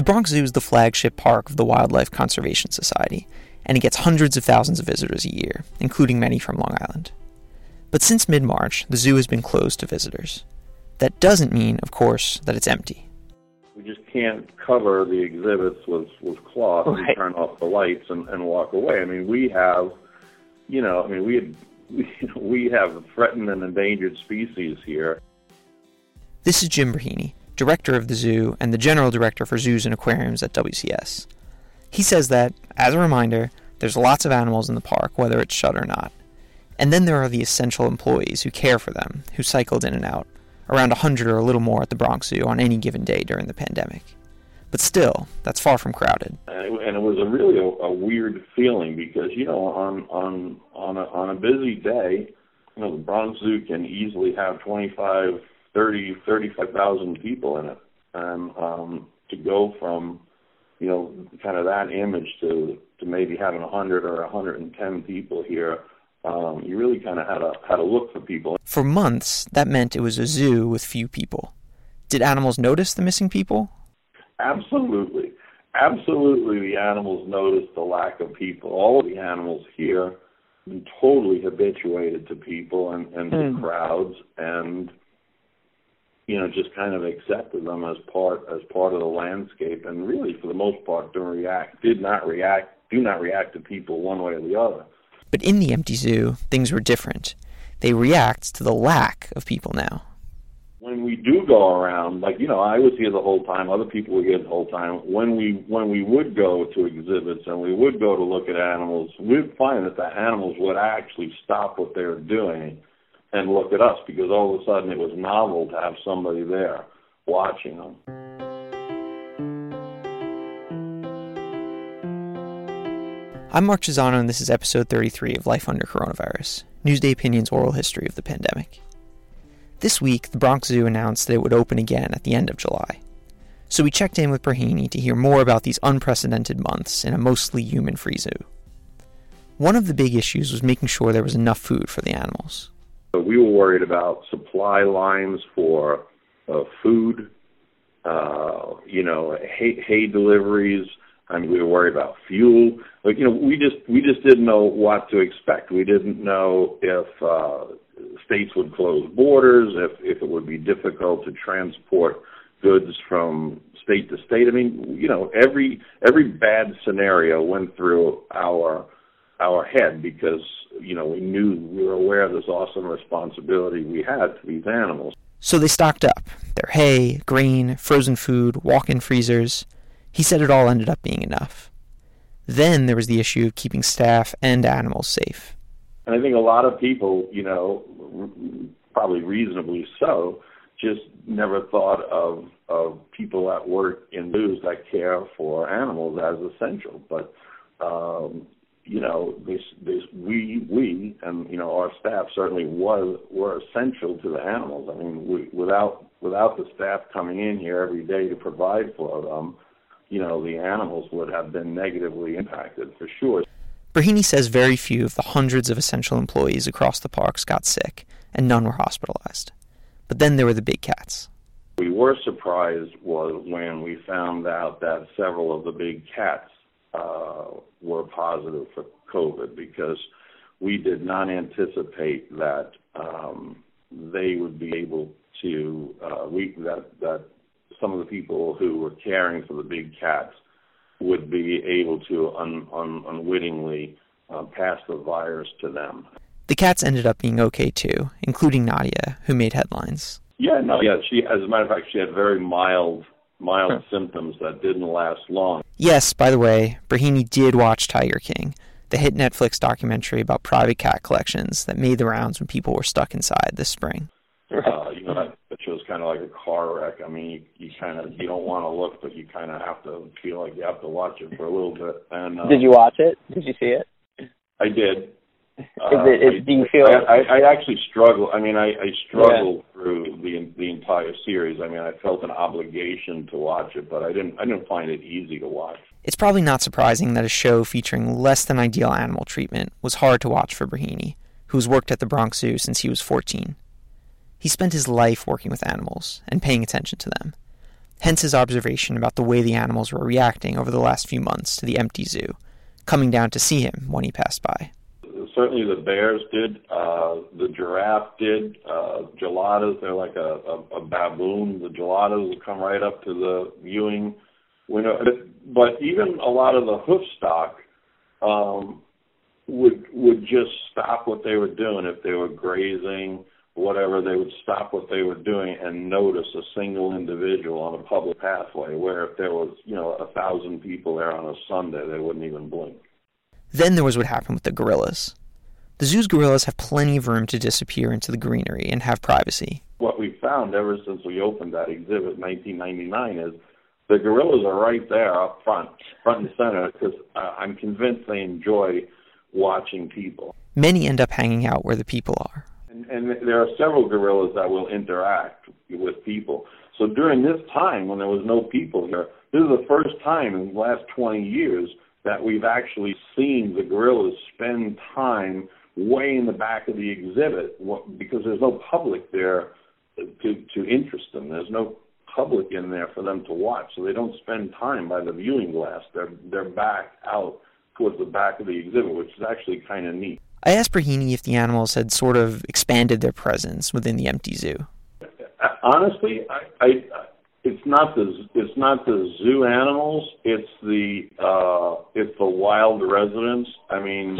The Bronx Zoo is the flagship park of the Wildlife Conservation Society, and it gets hundreds of thousands of visitors a year, including many from Long Island. But since mid March, the zoo has been closed to visitors. That doesn't mean, of course, that it's empty. We just can't cover the exhibits with, with cloth Right. and turn off the lights and, and walk away. I mean, we have, you know, I mean, we had, we, we have threatened and endangered species here. This is Jim Breheny, director of the zoo and the general director for zoos and aquariums at WCS. He says that, as a reminder, there's lots of animals in the park, whether it's shut or not. And then there are the essential employees who care for them, who cycled in and out, around 100 or a little more at the Bronx Zoo on any given day during the pandemic. But still, that's far from crowded. Uh, and it, was a really a, a weird feeling because, you know, on, on, on a, on a busy day, you know, the Bronx Zoo can easily have 25, 30, 35,000 people in it. And, um, to go from, you know, kind of that image to, to maybe having 100 or 110 people here, um, you really kind of had to, had to look for people. For months, that meant it was a zoo with few people. Did animals notice the missing people? Absolutely. Absolutely, the animals noticed the lack of people. All of the animals here been totally habituated to people and, and to Mm. crowds and you know, just kind of accepted them as part as part of the landscape and really for the most part don't react did not react do not react to people one way or the other. But in the empty zoo, things were different. They react to the lack of people now. when we do go around, like you know, I was here the whole time. Other people were here the whole time. When we when we would go to exhibits and we would go to look at animals, we'd find that the animals would actually stop what they were doing and look at us because all of a sudden it was novel to have somebody there watching them. I'm Mark Chiusano, and this is episode 33 of Life Under Coronavirus Newsday Opinion's oral history of the pandemic. This week, the Bronx Zoo announced that it would open again at the end of July. So we checked in with Breheny to hear more about these unprecedented months in a mostly human free zoo. One of the big issues was making sure there was enough food for the animals. We were worried about supply lines for uh, food, uh, you know, hay, hay deliveries. I mean, we were worried about fuel. Like, you know, we just we just didn't know what to expect. We didn't know if uh, states would close borders, if if it would be difficult to transport goods from state to state. I mean, you know, every every bad scenario went through our our head because you know we knew we were aware of this awesome responsibility we had to these animals. So they stocked up their hay, grain, frozen food, walk in freezers. He said it all ended up being enough. Then there was the issue of keeping staff and animals safe. And I think a lot of people, you know, probably reasonably so, just never thought of of people at work in zoos that care for animals as essential. But um, you know, this this we we and you know our staff certainly was were essential to the animals. I mean, we, without without the staff coming in here every day to provide for them, you know, the animals would have been negatively impacted for sure. Breheny says very few of the hundreds of essential employees across the parks got sick, and none were hospitalized. But then there were the big cats. we were surprised was when we found out that several of the big cats were positive for COVID because we did not anticipate that um, they would be able to uh, we that that some of the people who were caring for the big cats would be able to un, un, unwittingly uh, pass the virus to them. The cats ended up being okay too, including Nadia, who made headlines. Yeah, no, yeah. She, as a matter of fact, she had very mild, mild symptoms that didn't last long. Yes, by the way, Breheny did watch Tiger King, the hit Netflix documentary about private cat collections that made the rounds when people were stuck inside this spring. Uh, you know, that, that show's kind of like a car wreck. I mean, you, you kind of you don't want to look, but you kind of have to feel like you have to watch it for a little bit. And uh, Did you watch it? Did you see it? I did. Uh, is it- is- do you feel- I, I, I actually struggle. I mean, I, I struggled through the the entire series. I mean, I felt an obligation to watch it, but I didn't. I didn't find it easy to watch. It's probably not surprising that a show featuring less than ideal animal treatment was hard to watch for Breheny, who's worked at the Bronx Zoo since he was 14. He spent his life working with animals and paying attention to them. Hence his observation about the way the animals were reacting over the last few months to the empty zoo, coming down to see him when he passed by. Certainly the bears did. Uh, the giraffe did. Uh, geladas, they're like a, a, a baboon. The geladas will come right up to the viewing window. But even a lot of the hoof stock um, would would just stop what they were doing if they were grazing whatever, they would stop what they were doing and notice a single individual on a public pathway where if there was, you know, a thousand people there on a Sunday, they wouldn't even blink. Then there was what happened with the gorillas. The zoo's gorillas have plenty of room to disappear into the greenery and have privacy. What we've found ever since we opened that exhibit in 1999 is the gorillas are right there up front, front and center, because uh, I'm convinced they enjoy watching people. Many end up hanging out where the people are. And, and there are several gorillas that will interact with people. So during this time, when there was no people here, this is the first time in the last 20 years that we've actually seen the gorillas spend time way in the back of the exhibit because there's no public there to to interest them. There's no public in there for them to watch, so they don't spend time by the viewing glass. They're they're back out towards the back of the exhibit, which is actually kind of neat. I asked Breheny if the animals had sort of expanded their presence within the empty zoo. Honestly, I, I it's not the it's not the zoo animals. It's the uh, it's the wild residents. I mean,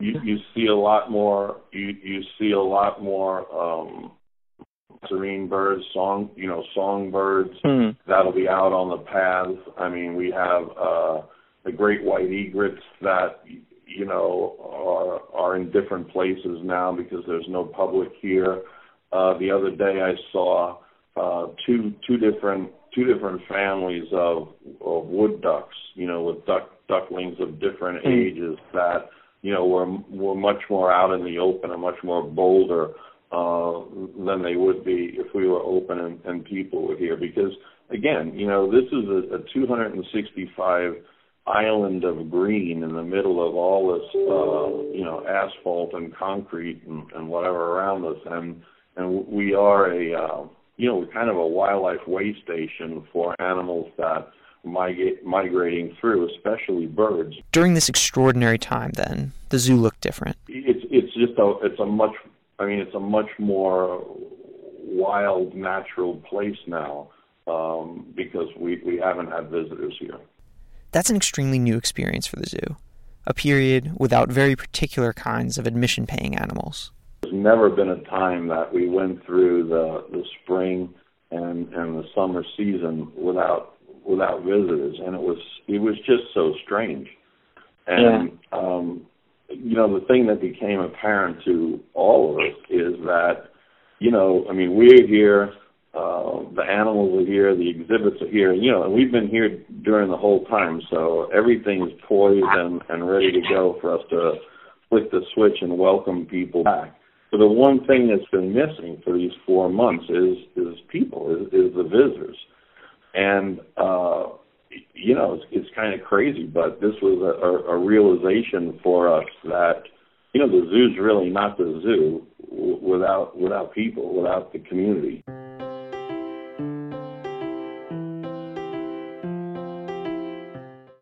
you you see a lot more. You you see a lot more um, serene birds, song you know songbirds hmm. that'll be out on the paths. I mean, we have uh, the great white egrets that you know, are are in different places now because there's no public here. Uh, the other day I saw uh, two two different two different families of of wood ducks, you know, with duck ducklings of different mm. ages that you know were were much more out in the open and much more bolder uh, than they would be if we were open and, and people were here. Because again, you know, this is a, a 265 island of green in the middle of all this, uh, you know, asphalt and concrete and, and whatever around us, and and we are a, uh, you know, kind of a wildlife way station for animals that migrating through, especially birds. During this extraordinary time, then the zoo looked different. It's it's just a it's a much I mean it's a much more wild natural place now um, because we we haven't had visitors here. That's an extremely new experience for the zoo, a period without very particular kinds of admission paying animals. There's never been a time that we went through the, the spring and, and the summer season without without visitors and it was it was just so strange. And yeah. um you know, the thing that became apparent to all of us is that, you know, I mean, we're here uh, the animals are here, the exhibits are here, you know, and we've been here during the whole time, so everything is poised and, and ready to go for us to flick the switch and welcome people back. So the one thing that's been missing for these four months is is people, is, is the visitors, and uh, you know, it's, it's kind of crazy, but this was a, a, a realization for us that you know the zoo's really not the zoo without without people, without the community.